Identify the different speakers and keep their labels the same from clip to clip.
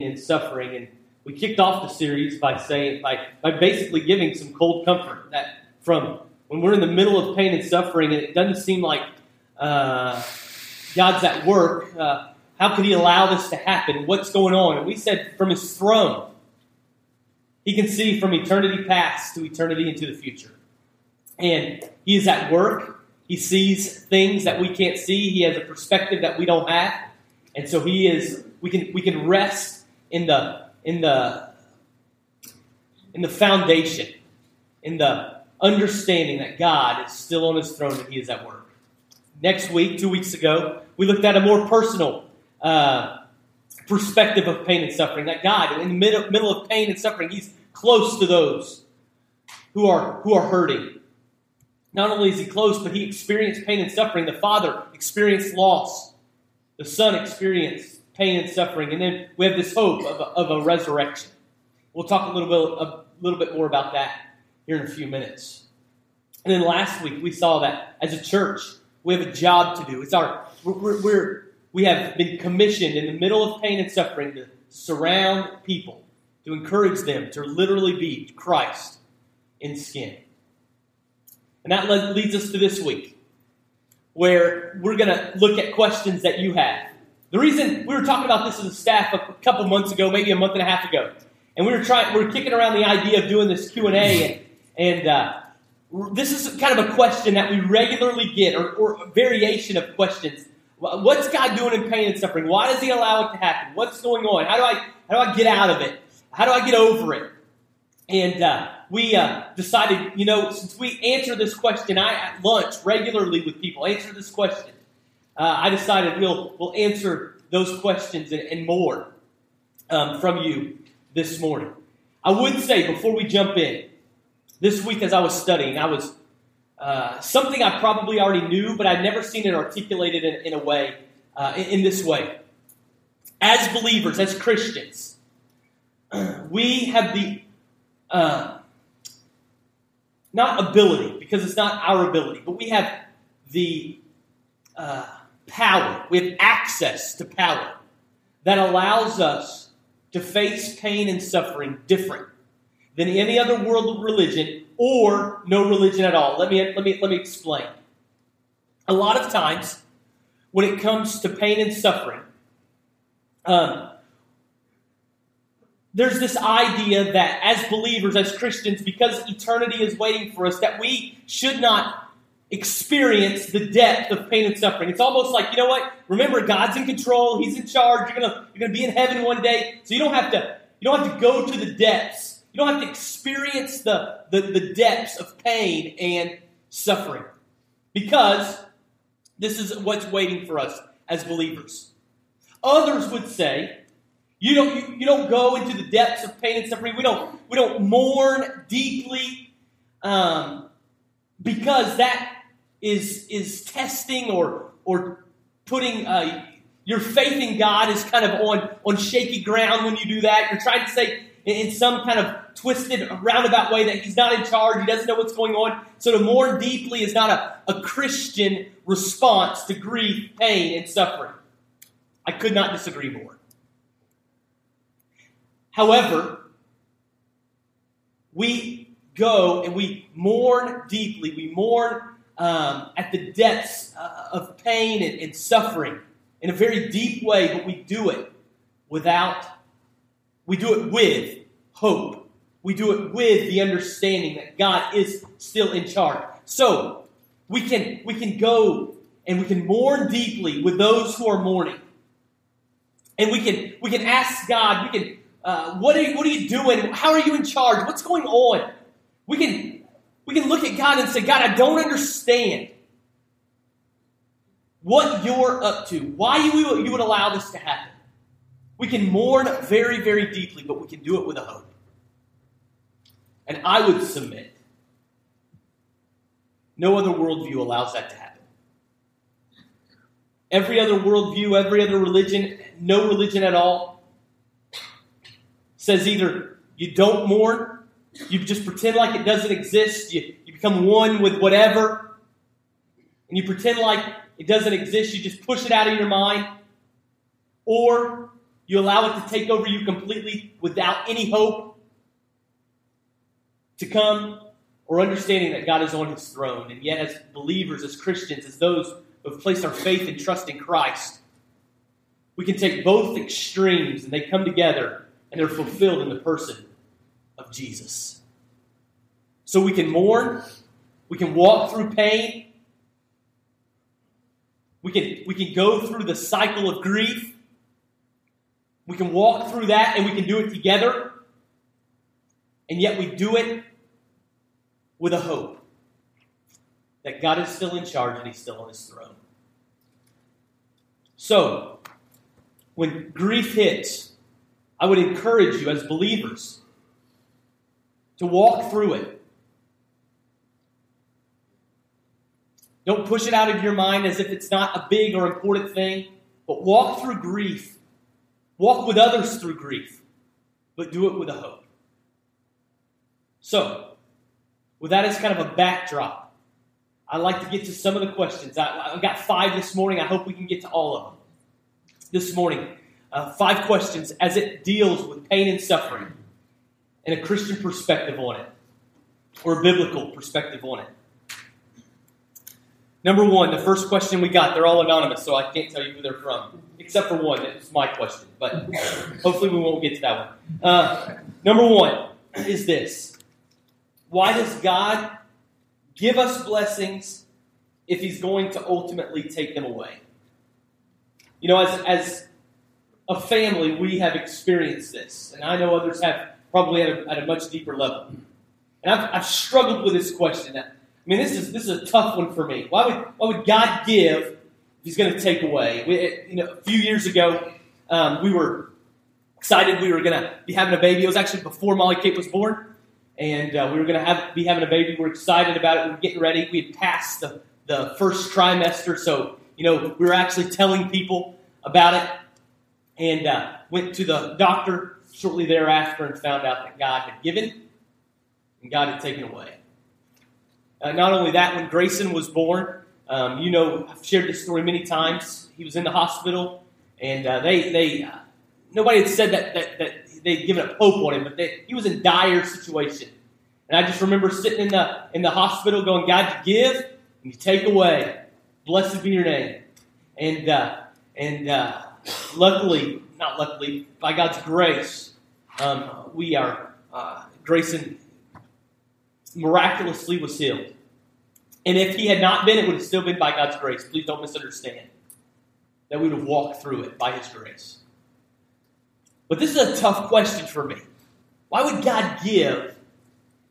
Speaker 1: and suffering. And we kicked off the series by saying, by, by basically giving some cold comfort that from when we're in the middle of pain and suffering and it doesn't seem like uh, God's at work, uh, how could He allow this to happen? What's going on? And we said, from His throne, He can see from eternity past to eternity into the future. And He is at work. He sees things that we can't see. He has a perspective that we don't have. And so He is, we can, we can rest in the in the in the foundation, in the understanding that God is still on his throne and he is at work. Next week, two weeks ago, we looked at a more personal uh, perspective of pain and suffering. That God, in the middle, middle of pain and suffering, he's close to those who are who are hurting. Not only is he close, but he experienced pain and suffering. The Father experienced loss. The Son experienced pain and suffering. And then we have this hope of a, of a resurrection. We'll talk a little bit a little bit more about that here in a few minutes. And then last week we saw that as a church we have a job to do. It's our we're, we're we have been commissioned in the middle of pain and suffering to surround people, to encourage them to literally be Christ in skin. And that leads us to this week, where we're going to look at questions that you have. The reason we were talking about this as a staff a couple months ago, maybe a month and a half ago, and we were trying, we were kicking around the idea of doing this Q and A, and uh, this is kind of a question that we regularly get, or, or a variation of questions. What's God doing in pain and suffering? Why does He allow it to happen? What's going on? How do I how do I get out of it? How do I get over it? And uh, we uh, decided, you know, since we answer this question, I at lunch regularly with people answer this question uh, I decided we'll, we'll answer those questions and, and more um, from you this morning. I would say before we jump in, this week as I was studying, I was uh, something I probably already knew, but I'd never seen it articulated in, in a way, uh, in, in, this way. As believers, as Christians, we have the uh, not ability because it's not our ability, but we have the uh, power, we have access to power that allows us to face pain and suffering different than any other world religion or no religion at all. Let me, let me, let me explain. A lot of times, when it comes to pain and suffering, um, there's this idea that as believers, as Christians, because eternity is waiting for us, that we should not experience the depth of pain and suffering. It's almost like, you know what? Remember, God's in control. He's in charge. You're gonna you're gonna be in heaven one day. So you don't have to you don't have to go to the depths. You don't have to experience the, the, the depths of pain and suffering. Because this is what's waiting for us as believers. Others would say, you don't, you, you don't go into the depths of pain and suffering. We don't, we don't mourn deeply um, because that is is testing or or putting uh, your faith in God is kind of on on shaky ground when you do that. You're trying to say in some kind of twisted, roundabout way that He's not in charge. He doesn't know what's going on. So to mourn deeply is not a, a Christian response to grief, pain, and suffering. I could not disagree more. However, we go and we mourn deeply. We mourn um, at the depths uh, of pain and, and suffering in a very deep way, but we do it without, we do it with hope. We do it with the understanding that God is still in charge. So we can we can go and we can mourn deeply with those who are mourning, and we can we can ask God. We can uh, what are you, what are you doing? How are you in charge? What's going on? We can we can look at God and say, God, I don't understand what you're up to, why you, you would allow this to happen. We can mourn very, very deeply, but we can do it with a hope. And I would submit no other worldview allows that to happen. Every other worldview, every other religion, no religion at all, says either you don't mourn you just pretend like it doesn't exist. You, you become one with whatever. And you pretend like it doesn't exist. You just push it out of your mind. Or You allow it to take over you completely without any hope to come or understanding that God is on his throne. And yet, as believers, as Christians, as those who have placed our faith and trust in Christ, we can take both extremes and they come together and they're fulfilled in the person Jesus. So we can mourn, we can walk through pain, we can, we can go through the cycle of grief, we can walk through that and we can do it together, and yet we do it with a hope that God is still in charge and He's still on His throne. So, when grief hits, I would encourage you as believers to walk through it. Don't push it out of your mind as if it's not a big or important thing, but walk through grief. Walk with others through grief, but do it with a hope. So, with that as kind of a backdrop, I'd like to get to some of the questions. I, have got five this morning. I hope we can get to all of them this morning. Uh, five questions as it deals with pain and suffering and a Christian perspective on it, or a biblical perspective on it. Number one, the first question we got, they're all anonymous, so I can't tell you who they're from, except for one. It's my question, but hopefully we won't get to that one. Uh, number one is this why does God give us blessings if He's going to ultimately take them away? You know, as, as a family, we have experienced this, and I know others have probably at a, at a much deeper level. And I've, I've struggled with this question. I mean, this is this is a tough one for me. Why would why would God give if He's going to take away? We, you know, a few years ago, um, we were excited we were going to be having a baby. It was actually before Molly Kate was born and uh, we were going to have be having a baby. We are excited about it. We were getting ready. We had passed the, the first trimester, so you know we were actually telling people about it, and uh, went to the doctor shortly thereafter and found out that God had given and God had taken away. Uh, not only that, when Grayson was born, um, you know I've shared this story many times. He was in the hospital, and uh, they they uh, nobody had said that, that that they'd given up hope on him, but they, he was in dire situation. And I just remember sitting in the in the hospital going, God, you give and you take away. Blessed be your name. And uh, and uh, luckily, not luckily, by God's grace, um, we are uh, Grayson miraculously was healed. And if he had not been, it would have still been by God's grace. Please don't misunderstand. That we would have walked through it by his grace. But this is a tough question for me. Why would God give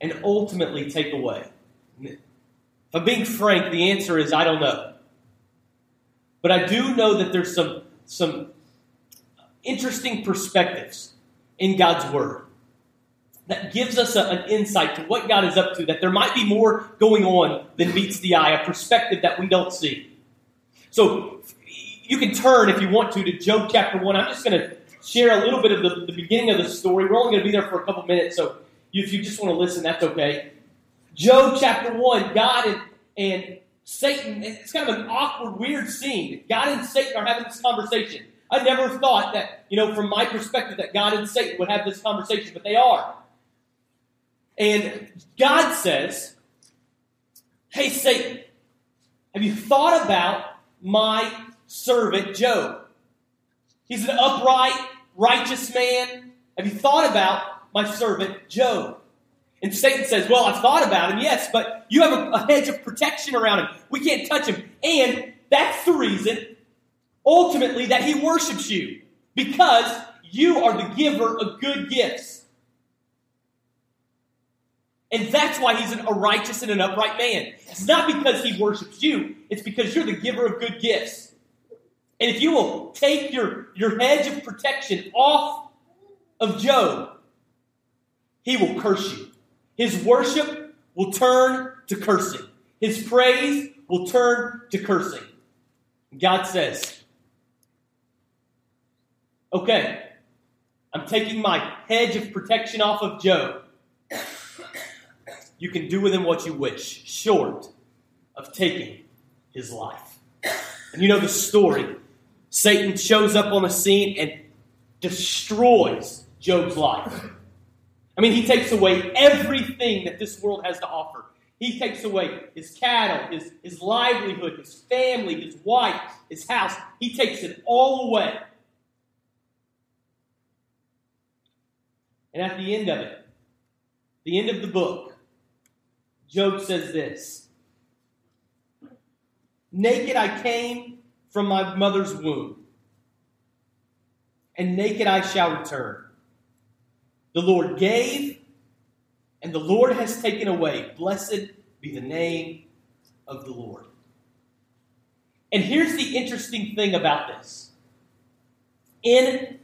Speaker 1: and ultimately take away? If I'm being frank, the answer is I don't know. But I do know that there's some, some interesting perspectives in God's Word that gives us a, an insight to what God is up to, that there might be more going on than meets the eye, a perspective that we don't see. So you can turn, if you want to, to Job chapter 1. I'm just going to share a little bit of the, the beginning of the story. We're only going to be there for a couple minutes, so if you just want to listen, that's okay. Job chapter 1, God and, and Satan, it's kind of an awkward, weird scene. God and Satan are having this conversation. I never thought that, you know, from my perspective, that God and Satan would have this conversation, but they are. And God says, Hey, Satan, have you thought about my servant Job? He's an upright, righteous man? Have you thought about my servant Job? And Satan says, Well, I've thought about him, yes, but you have a, a hedge of protection around him. We can't touch him. And that's the reason, ultimately, that he worships you. Because you are the giver of good gifts. And that's why he's an, a righteous and an upright man. It's not because he worships you, it's because you're the giver of good gifts. And if you will take your, your hedge of protection off of Job, he will curse you. His worship will turn to cursing. His praise will turn to cursing. God says, Okay, I'm taking my hedge of protection off of Job. You can do with him what you wish, short of taking his life. And you know the story Satan shows up on the scene and destroys Job's life. I mean, he takes away everything that this world has to offer. He takes away his cattle, his, his livelihood, his family, his wife, his house. He takes it all away. And at the end of it, the end of the book, Job says this Naked I came from my mother's womb, and naked I shall return. The Lord gave, and the Lord has taken away. Blessed be the name of the Lord. And here's the interesting thing about this. In,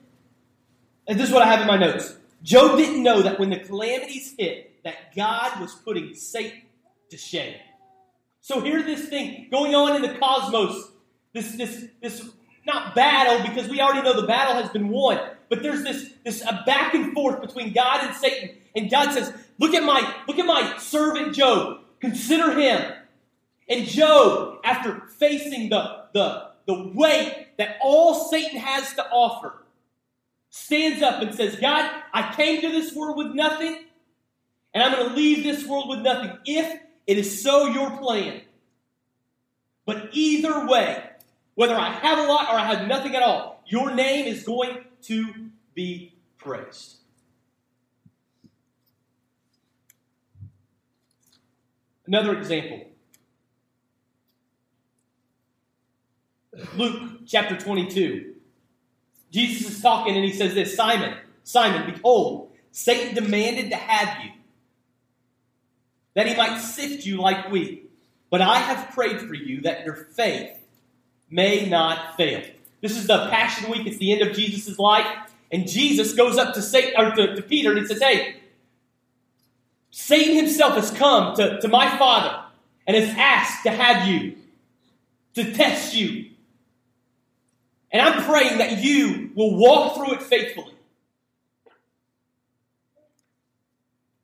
Speaker 1: and this is what I have in my notes. Job didn't know that when the calamities hit, that God was putting Satan to shame. So here's this thing going on in the cosmos, this, this, this not battle, because we already know the battle has been won, but there's this, this a back and forth between God and Satan. And God says, Look at my, look at my servant Job. Consider him. And Job, after facing the, the, the weight that all Satan has to offer, stands up and says, God, I came to this world with nothing, and I'm going to leave this world with nothing if it is so your plan. But either way, whether I have a lot or I have nothing at all, your name is going to be praised. Another example Luke chapter 22. Jesus is talking and he says this Simon, Simon, behold, Satan demanded to have you, that he might sift you like wheat. But I have prayed for you that your faith may not fail. This is the Passion Week. It's the end of Jesus' life. And Jesus goes up to, Satan, or to, to Peter and he says, Hey, Satan himself has come to, to my Father and has asked to have you, to test you. And I'm praying that you will walk through it faithfully.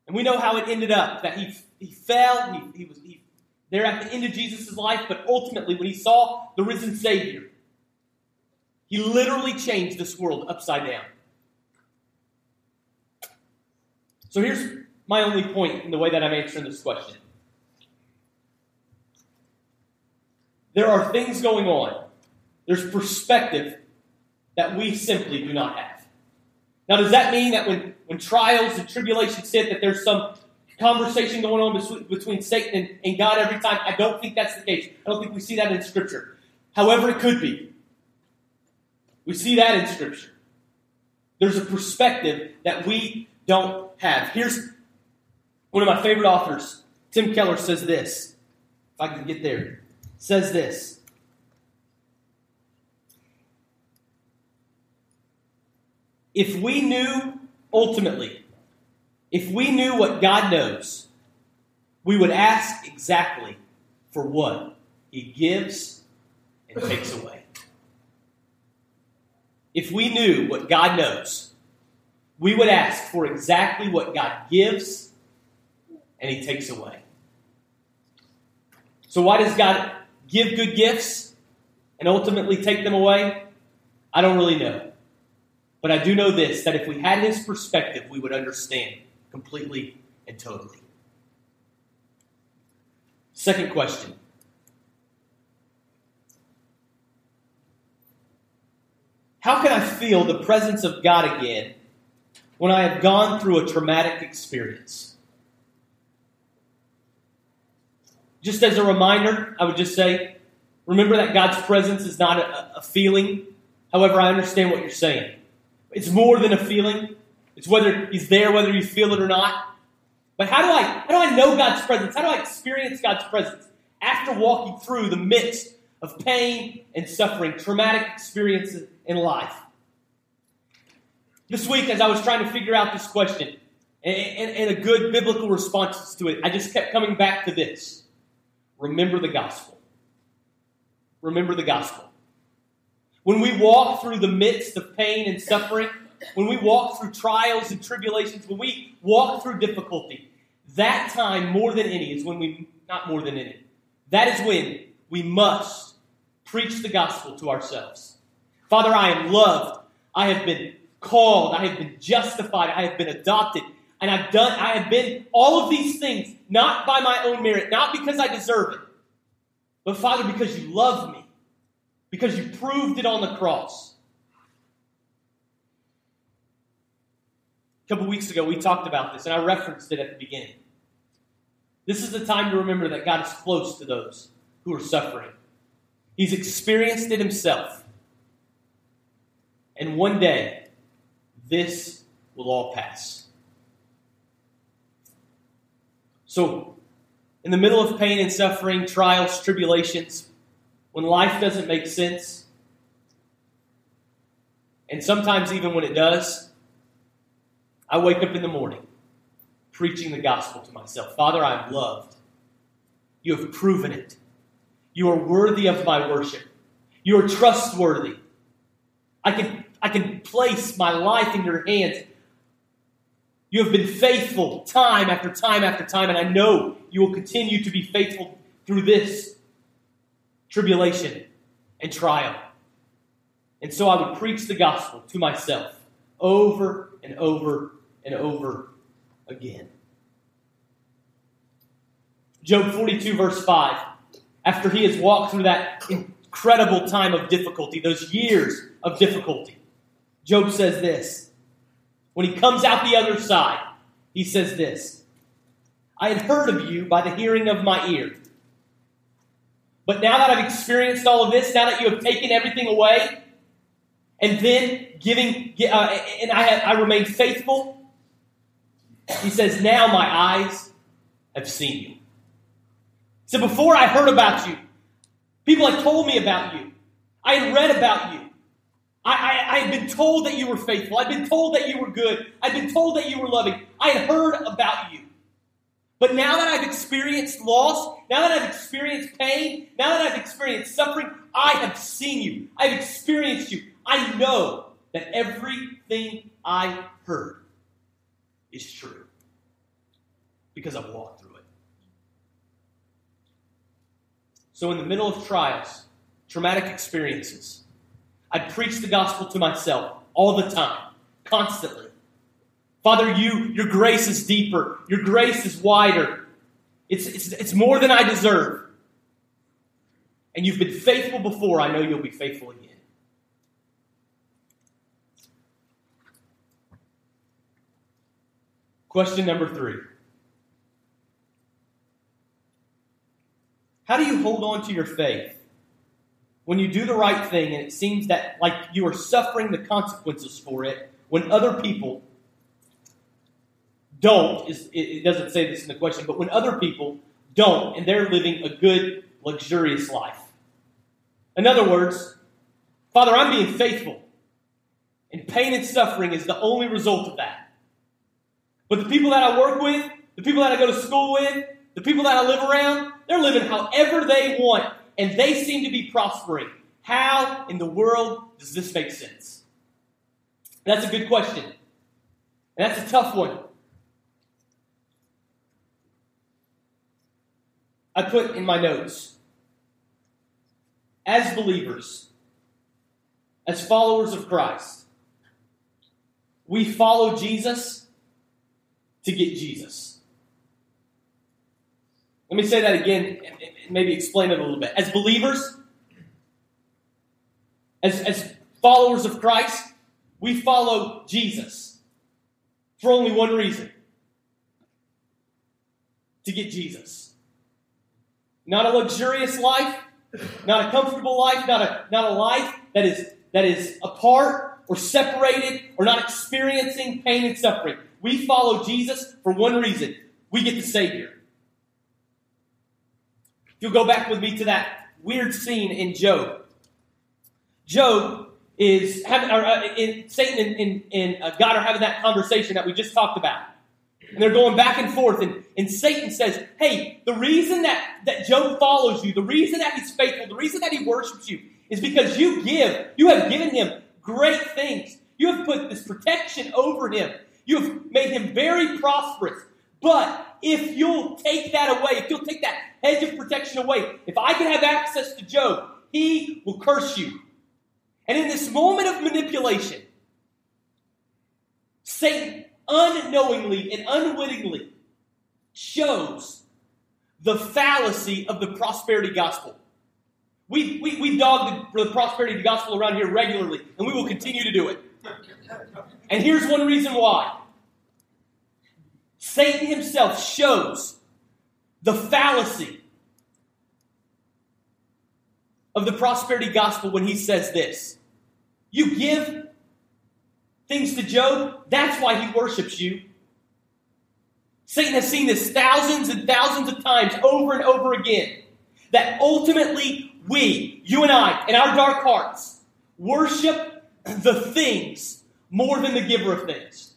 Speaker 1: And we know how it ended up that he, he fell, he, he was he, there at the end of Jesus' life, but ultimately, when he saw the risen Savior, he literally changed this world upside down. So here's my only point in the way that I'm answering this question. There are things going on. There's perspective that we simply do not have. Now, does that mean that when, when trials and tribulations hit, that there's some conversation going on between Satan and, and God every time? I don't think that's the case. I don't think we see that in Scripture. However, it could be. We see that in Scripture. There's a perspective that we don't have. Here's one of my favorite authors, Tim Keller, says this. If I can get there, says this. If we knew ultimately, if we knew what God knows, we would ask exactly for what He gives and takes away. If we knew what God knows, we would ask for exactly what God gives and He takes away. So, why does God give good gifts and ultimately take them away? I don't really know. But I do know this that if we had His perspective, we would understand completely and totally. Second question How can I feel the presence of God again when I have gone through a traumatic experience? Just as a reminder, I would just say remember that God's presence is not a, a feeling. However, I understand what you're saying. It's more than a feeling. It's whether He's there, whether you feel it or not. But how do I how do I know God's presence? How do I experience God's presence after walking through the midst of pain and suffering, traumatic experiences in life. This week, as I was trying to figure out this question and, and, and a good biblical response to it, I just kept coming back to this remember the gospel. Remember the gospel. When we walk through the midst of pain and suffering, when we walk through trials and tribulations, when we walk through difficulty, that time more than any is when we, not more than any, that is when we must preach the gospel to ourselves. Father, I am loved. I have been called, I have been justified, I have been adopted, and I've done, I have been all of these things, not by my own merit, not because I deserve it, but Father, because you love me, because you proved it on the cross. A couple weeks ago, we talked about this, and I referenced it at the beginning. This is the time to remember that God is close to those who are suffering. He's experienced it himself. And one day, this will all pass. So, in the middle of pain and suffering, trials, tribulations, when life doesn't make sense, and sometimes even when it does, I wake up in the morning preaching the gospel to myself. Father, I'm loved. You have proven it. You are worthy of my worship. You are trustworthy. I can, I can place my life in your hands. You have been faithful time after time after time, and I know you will continue to be faithful through this tribulation and trial. And so I would preach the gospel to myself over and over and over again. Job 42, verse 5. After he has walked through that incredible time of difficulty, those years of difficulty, Job says this. When he comes out the other side, he says this I had heard of you by the hearing of my ear. But now that I've experienced all of this, now that you have taken everything away, and then giving, uh, and I, have, I remain faithful, he says, Now my eyes have seen you. So before I heard about you, people had told me about you. I had read about you. I, I, I, had been told that you were faithful. I'd been told that you were good. I'd been told that you were loving. I had heard about you. But now that I've experienced loss, now that I've experienced pain, now that I've experienced suffering, I have seen you. I've experienced you. I know that everything I heard is true because I've walked through it. So, in the middle of trials, traumatic experiences, I preach the gospel to myself all the time, constantly. Father, you, your grace is deeper, your grace is wider. It's, it's, it's more than I deserve. And you've been faithful before, I know you'll be faithful again. Question number three How do you hold on to your faith when you do the right thing and it seems that like you are suffering the consequences for it when other people don't, is, it doesn't say this in the question, but when other people don't and they're living a good, luxurious life? In other words, Father, I'm being faithful, and pain and suffering is the only result of that. But the people that I work with, the people that I go to school with, the people that I live around, they're living however they want, and they seem to be prospering. How in the world does this make sense? That's a good question. And that's a tough one. I put in my notes as believers, as followers of Christ, we follow Jesus to get Jesus. Let me say that again and maybe explain it a little bit. As believers, as, as followers of Christ, we follow Jesus for only one reason to get Jesus. Not a luxurious life, not a comfortable life, not a, not a life that is, that is apart or separated or not experiencing pain and suffering. We follow Jesus for one reason we get the Savior. If you'll go back with me to that weird scene in Job, Job is having, or, uh, in, Satan and, and, and uh, God are having that conversation that we just talked about. And they're going back and forth, and, and Satan says, Hey, the reason that, that Job follows you, the reason that he's faithful, the reason that he worships you, is because you give, you have given him great things. You have put this protection over him. You have made him very prosperous. But if you'll take that away, if you'll take that hedge of protection away, if I can have access to Job, he will curse you. And in this moment of manipulation, Satan unknowingly and unwittingly shows the fallacy of the prosperity gospel. We, we, we dog the, the prosperity gospel around here regularly, and we will continue to do it. And here's one reason why Satan himself shows the fallacy of the prosperity gospel when he says this You give things to Job, that's why he worships you. Satan has seen this thousands and thousands of times over and over again. That ultimately we, you and I, in our dark hearts, worship the things more than the giver of things.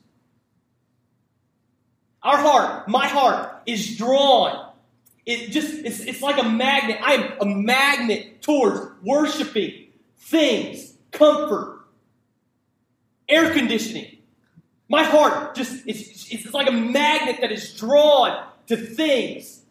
Speaker 1: Our heart, my heart, is drawn. It just it's, it's like a magnet. I am a magnet towards worshiping things, comfort, air conditioning. My heart just it's, it's like a magnet that is drawn to things.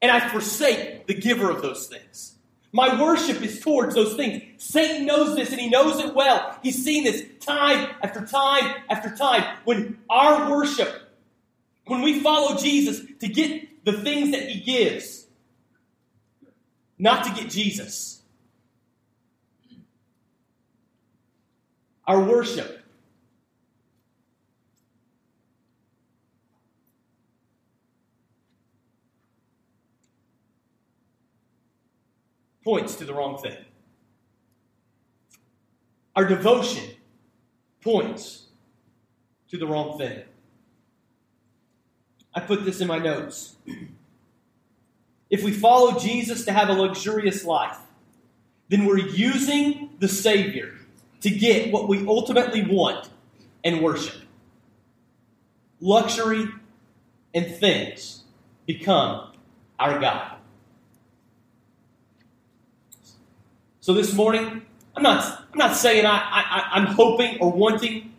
Speaker 1: And I forsake the giver of those things. My worship is towards those things. Satan knows this and he knows it well. He's seen this time after time after time. When our worship, when we follow Jesus to get the things that he gives, not to get Jesus. Our worship points to the wrong thing. Our devotion points to the wrong thing. I put this in my notes. If we follow Jesus to have a luxurious life, then we're using the Savior to get what we ultimately want and worship. Luxury and things become our God. So this morning, I'm not, I'm not saying I, I, I'm hoping or wanting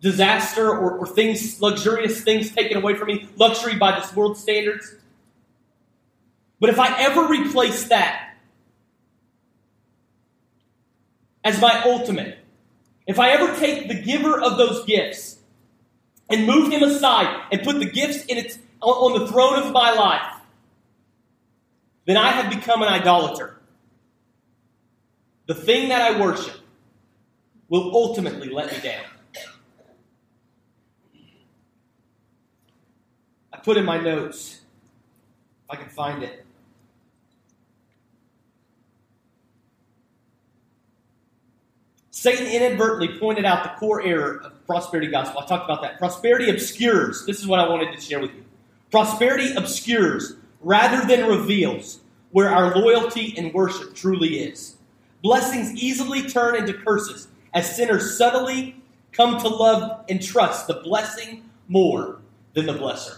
Speaker 1: disaster or, or things, luxurious things taken away from me, luxury by this world standards. But if I ever replace that as my ultimate, if I ever take the giver of those gifts and move him aside and put the gifts in its, on the throne of my life, then I have become an idolater the thing that I worship, will ultimately let me down. I put in my notes, if I can find it. Satan inadvertently pointed out the core error of prosperity gospel. I talked about that. Prosperity obscures. This is what I wanted to share with you. Prosperity obscures rather than reveals where our loyalty and worship truly is. Blessings easily turn into curses as sinners subtly come to love and trust the blessing more than the blesser.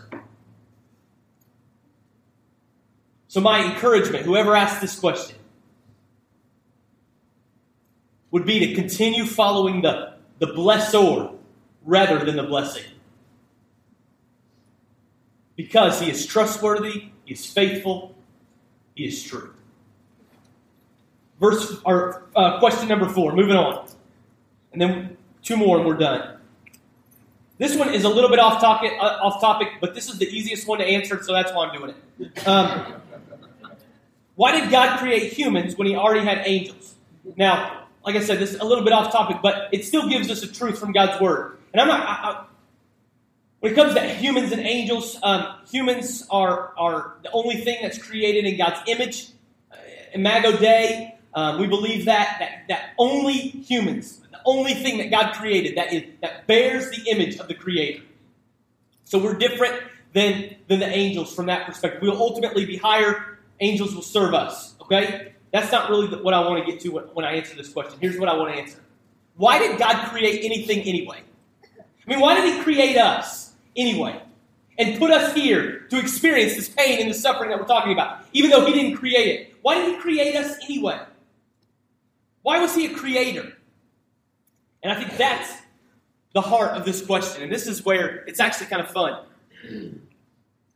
Speaker 1: So, my encouragement, whoever asked this question, would be to continue following the, the blessor rather than the blessing. Because he is trustworthy, he is faithful, he is true. Verse or uh, question number four. Moving on, and then two more, and we're done. This one is a little bit off topic, uh, off topic, but this is the easiest one to answer, so that's why I'm doing it. Um, why did God create humans when He already had angels? Now, like I said, this is a little bit off topic, but it still gives us a truth from God's Word. And I'm not. I, I, when it comes to humans and angels, um, humans are are the only thing that's created in God's image. Uh, Imago Dei, um, we believe that, that that only humans, the only thing that God created that is that bears the image of the Creator. So we're different than than the angels from that perspective. We'll ultimately be higher. Angels will serve us. Okay, that's not really what I want to get to when I answer this question. Here's what I want to answer: Why did God create anything anyway? I mean, why did He create us anyway? and put us here to experience this pain and the suffering that we're talking about, even though He didn't create it. Why did He create us anyway? Why was he a creator? And I think that's the heart of this question. And this is where it's actually kind of fun.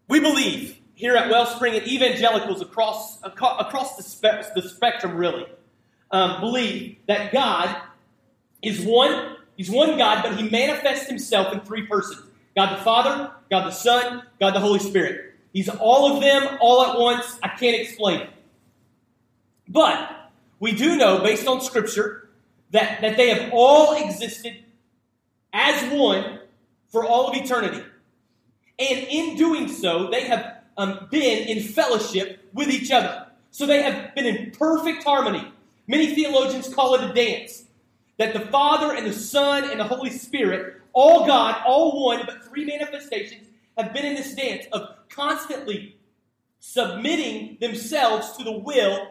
Speaker 1: We believe here at Wellspring and evangelicals across, across the, spe- the spectrum, really, um, believe that God is one He's one God, but he manifests himself in three persons God the Father, God the Son, God the Holy Spirit. He's all of them all at once. I can't explain it. But we do know, based on Scripture, that, that they have all existed as one for all of eternity. And in doing so, they have um, been in fellowship with each other. So they have been in perfect harmony. Many theologians call it a dance. That the Father and the Son and the Holy Spirit, all God, all one, but three manifestations, have been in this dance of constantly submitting themselves to the will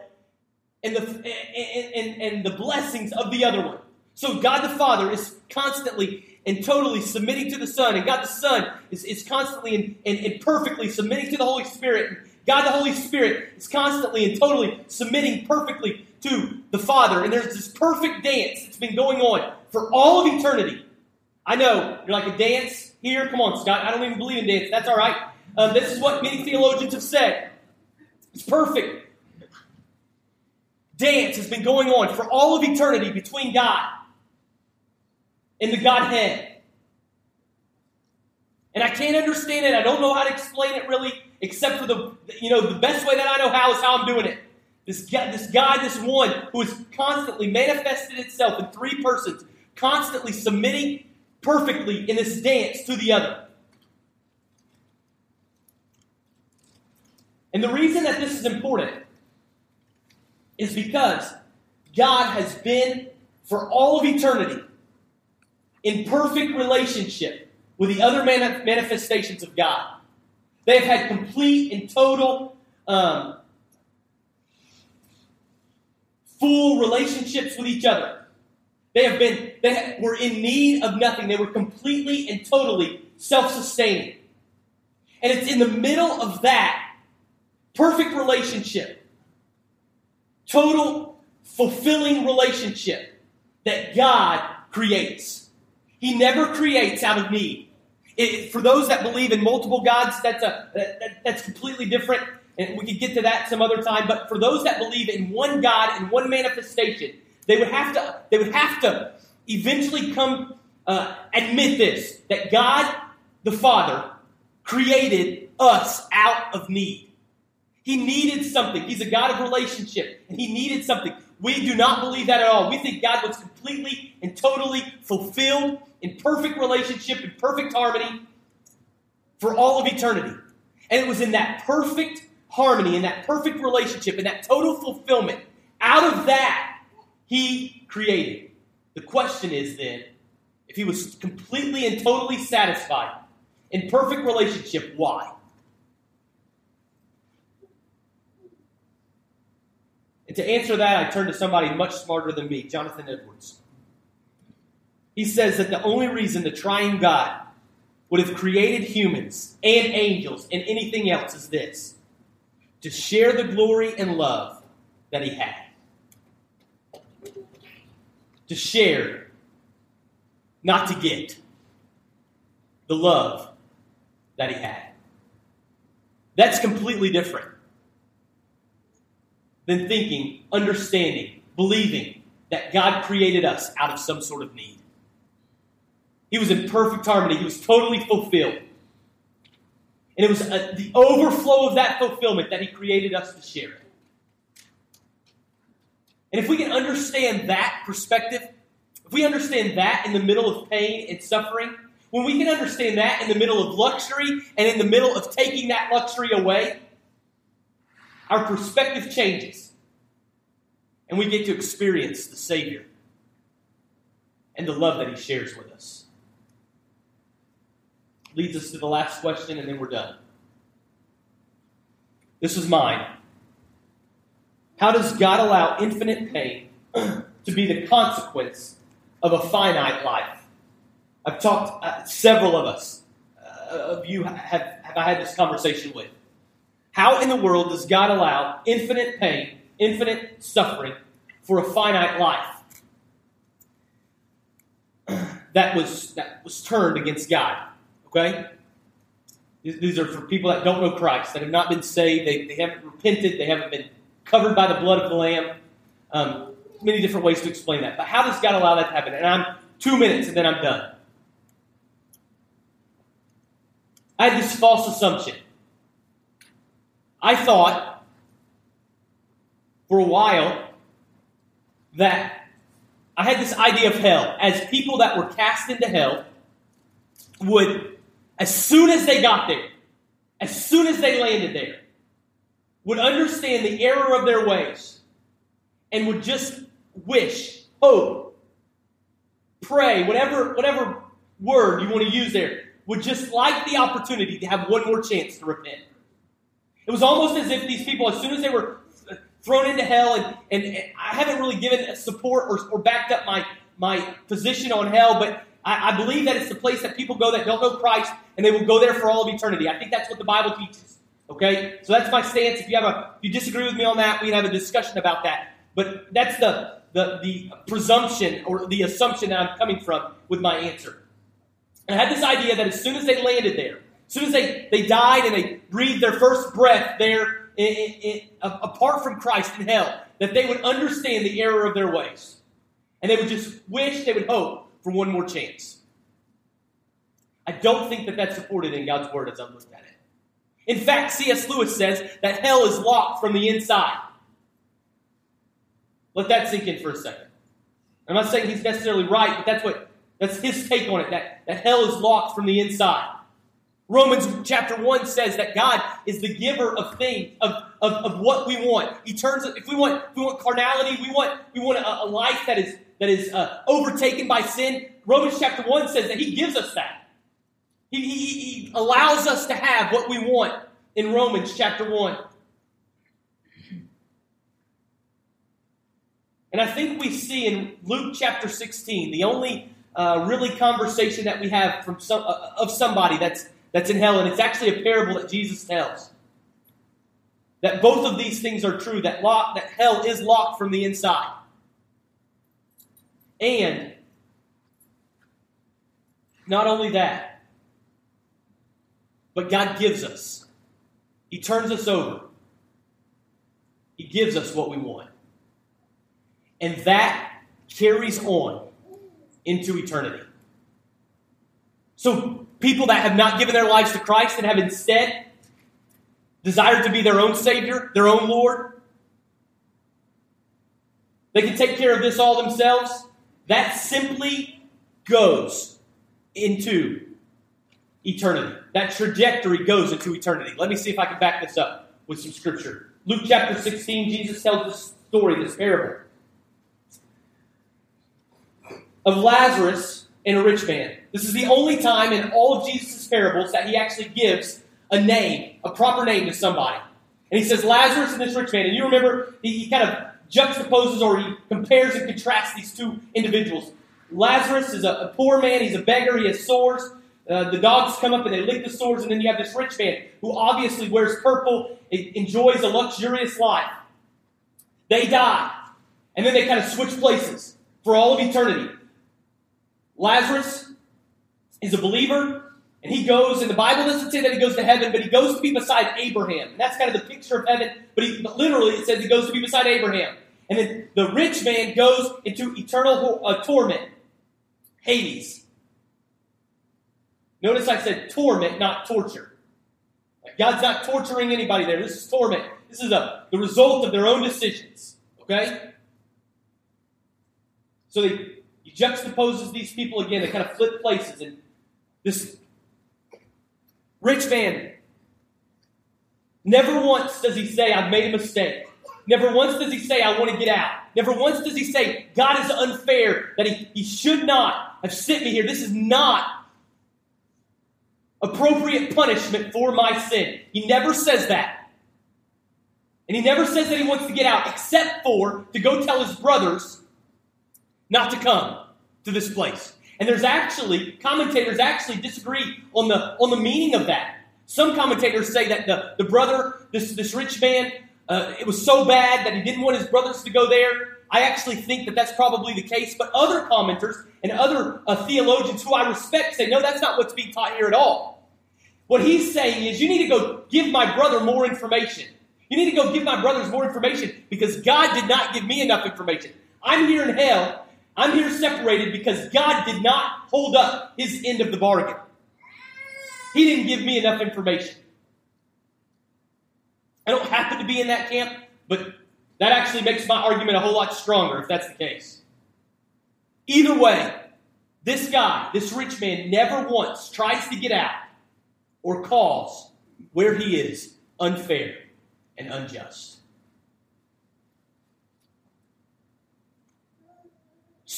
Speaker 1: and the, and, and, and the blessings of the other one. So God the Father is constantly and totally submitting to the Son, and God the Son is, is constantly and, and, and perfectly submitting to the Holy Spirit. God the Holy Spirit is constantly and totally submitting perfectly to the Father. And there's this perfect dance that's been going on for all of eternity. I know, you're like a dance here. Come on, Scott. I don't even believe in dance. That's all right. Um, this is what many theologians have said. It's perfect. Dance has been going on for all of eternity between God and the Godhead. And I can't understand it. I don't know how to explain it really, except for the you know the best way that I know how is how I'm doing it. This guy, this guy, this one who has constantly manifested itself in three persons, constantly submitting perfectly in this dance to the other. And the reason that this is important is because God has been, for all of eternity, in perfect relationship with the other manifestations of God. They have had complete and total, um, full relationships with each other. They have been, they were in need of nothing. They were completely and totally self sustaining. And it's in the middle of that perfect relationship, total fulfilling relationship that God creates. He never creates out of need. It, for those that believe in multiple gods, that's a that, that's completely different, and we could get to that some other time. But for those that believe in one God and one manifestation, they would have to they would have to eventually come uh, admit this that God the Father created us out of need. He needed something. He's a God of relationship, and he needed something. We do not believe that at all. We think God was completely and totally fulfilled in perfect relationship, in perfect harmony for all of eternity. And it was in that perfect harmony, in that perfect relationship, in that total fulfillment, out of that, he created. The question is then, if he was completely and totally satisfied in perfect relationship, why? And to answer that, I turn to somebody much smarter than me, Jonathan Edwards. He says that the only reason the triune God would have created humans and angels and anything else is this to share the glory and love that he had. To share, not to get, the love that he had. That's completely different than thinking, understanding, believing that God created us out of some sort of need. He was in perfect harmony, he was totally fulfilled. And it was a, the overflow of that fulfillment that he created us to share. And if we can understand that perspective, if we understand that in the middle of pain and suffering, when we can understand that in the middle of luxury and in the middle of taking that luxury away, our perspective changes. And we get to experience the Savior and the love that He shares with us. Leads us to the last question, and then we're done. This is mine. How does God allow infinite pain to be the consequence of a finite life? I've talked, uh, several of us, uh, of you have, have I had this conversation with. How in the world does God allow infinite pain, infinite suffering for a finite life? that was that was turned against God. Okay? These are for people that don't know Christ, that have not been saved, they, they haven't repented, they haven't been covered by the blood of the Lamb. Um, many different ways to explain that. But how does God allow that to happen? And I'm two minutes and then I'm done. I had this false assumption. I thought for a while that I had this idea of hell as people that were cast into hell would, as soon as they got there, as soon as they landed there, would understand the error of their ways and would just wish, hope, pray, whatever, whatever word you want to use there, would just like the opportunity to have one more chance to repent. It was almost as if these people, as soon as they were thrown into hell, and, and, I haven't really given support or, or backed up my, my position on hell, but I, I believe that it's the place that people go that don't know Christ, and they will go there for all of eternity. I think that's what the Bible teaches. Okay? So that's my stance. If you have a if you disagree with me on that, we can have a discussion about that. But that's the the, the presumption or the assumption that I'm coming from with my answer. And I had this idea that as soon as they landed there, as soon as they, they died and they breathed their first breath there in, in, in, apart from Christ in hell, that they would understand the error of their ways. And they would just wish, they would hope for one more chance. I don't think that that's supported in God's Word as I've looked at it. In fact, C.S. Lewis says that hell is locked from the inside. Let that sink in for a second. I'm not saying he's necessarily right, but that's what that's his take on it, that, that hell is locked from the inside. Romans chapter 1 says that God is the giver of things, of, of, of what we want. He turns if we want if we want carnality, we want we want a, a life that is that is uh, overtaken by sin. Romans chapter 1 says that He gives us that. He, he, he allows us to have what we want in Romans chapter 1. And I think we see in Luke chapter 16 the only uh, really conversation that we have from some, uh, of somebody that's, that's in hell, and it's actually a parable that Jesus tells. That both of these things are true, that, lock, that hell is locked from the inside. And not only that, but God gives us. He turns us over. He gives us what we want. And that carries on into eternity. So, people that have not given their lives to Christ and have instead desired to be their own Savior, their own Lord, they can take care of this all themselves. That simply goes into eternity. That trajectory goes into eternity. Let me see if I can back this up with some scripture. Luke chapter 16, Jesus tells this story, this parable. of Lazarus and a rich man. This is the only time in all of Jesus' parables that he actually gives a name, a proper name to somebody. And he says Lazarus and this rich man. And you remember, he, he kind of juxtaposes or he compares and contrasts these two individuals. Lazarus is a, a poor man, he's a beggar, he has sores. Uh, the dogs come up and they lick the sores, and then you have this rich man who obviously wears purple, enjoys a luxurious life. They die, and then they kind of switch places for all of eternity. Lazarus is a believer, and he goes, and the Bible doesn't say that he goes to heaven, but he goes to be beside Abraham. And that's kind of the picture of heaven, but, he, literally it says he goes to be beside Abraham. And then the rich man goes into eternal uh, torment, Hades. Notice I said torment, not torture. God's not torturing anybody there. This is torment. This is a, the result of their own decisions. Okay? So they juxtaposes these people again. They kind of flip places. And this rich man, never once does he say, I've made a mistake. Never once does he say, I want to get out. Never once does he say, God is unfair, that he, he should not have sent me here. This is not appropriate punishment for my sin. He never says that. And he never says that he wants to get out, except for to go tell his brothers not to come to this place. And there's actually, commentators actually disagree on the, on the meaning of that. Some commentators say that the, the brother, this, this rich man, uh, it was so bad that he didn't want his brothers to go there. I actually think that that's probably the case. But other commenters and other uh, theologians who I respect say, no, that's not what's being taught here at all. What he's saying is, you need to go give my brother more information. You need to go give my brothers more information because God did not give me enough information. I'm here in hell I'm here separated because God did not hold up his end of the bargain. He didn't give me enough information. I don't happen to be in that camp, but that actually makes my argument a whole lot stronger if that's the case. Either way, this guy, this rich man, never once tries to get out or calls where he is unfair and unjust.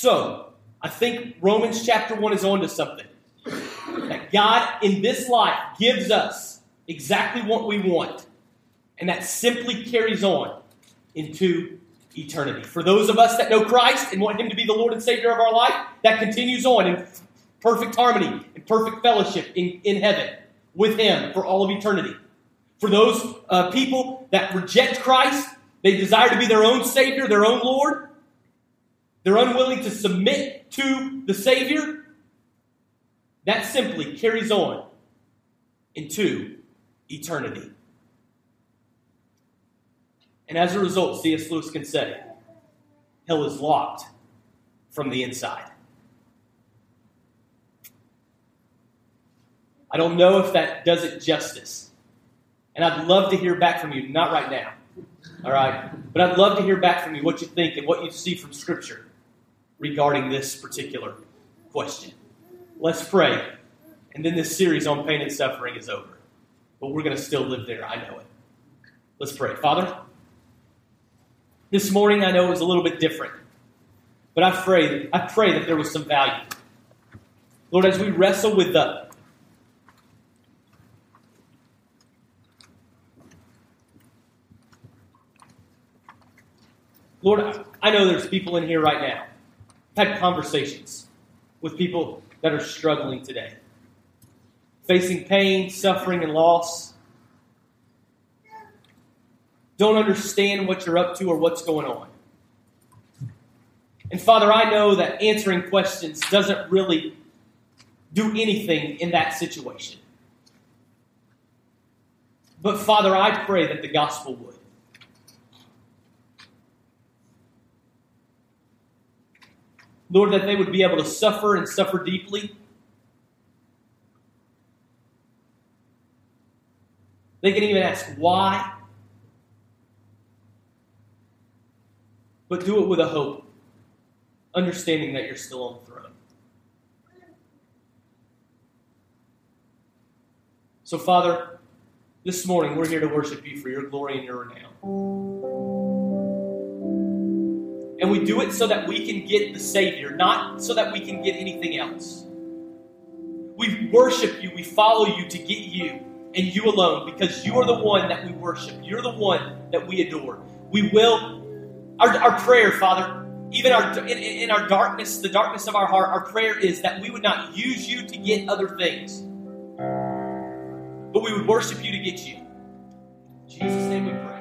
Speaker 1: So, I think Romans chapter 1 is on to something. That God in this life gives us exactly what we want, and that simply carries on into eternity. For those of us that know Christ and want Him to be the Lord and Savior of our life, that continues on in perfect harmony and perfect fellowship in, in heaven with Him for all of eternity. For those uh, people that reject Christ, they desire to be their own Savior, their own Lord, they're unwilling to submit to the Savior, that simply carries on into eternity. And as a result, C.S. Lewis can say, hell is locked from the inside. I don't know if that does it justice. And I'd love to hear back from you, not right now. All right? But I'd love to hear back from you what you think and what you see from Scripture regarding this particular question. Let's pray. And then this series on pain and suffering is over. But we're going to still live there. I know it. Let's pray. Father, this morning I know it was a little bit different. But I pray, I pray that there was some value. Lord, as we wrestle with the Lord, I know there's people in here right now. Had conversations with people that are struggling today, facing pain, suffering, and loss. Don't understand what you're up to or what's going on. And Father, I know that answering questions doesn't really do anything in that situation. But Father, I pray that the gospel would. Lord, that they would be able to suffer and suffer deeply. They can even ask why, but do it with a hope, understanding that you're still on the throne. So, Father, this morning we're here to worship you for your glory and your renown. And we do it so that we can get the Savior, not so that we can get anything else. We worship you, we follow you to get you and you alone because you are the one that we worship. You're the one that we adore. We will, our, our prayer, Father, even our, in, in our darkness, the darkness of our heart, our prayer is that we would not use you to get other things, but we would worship you to get you. In Jesus' name we pray.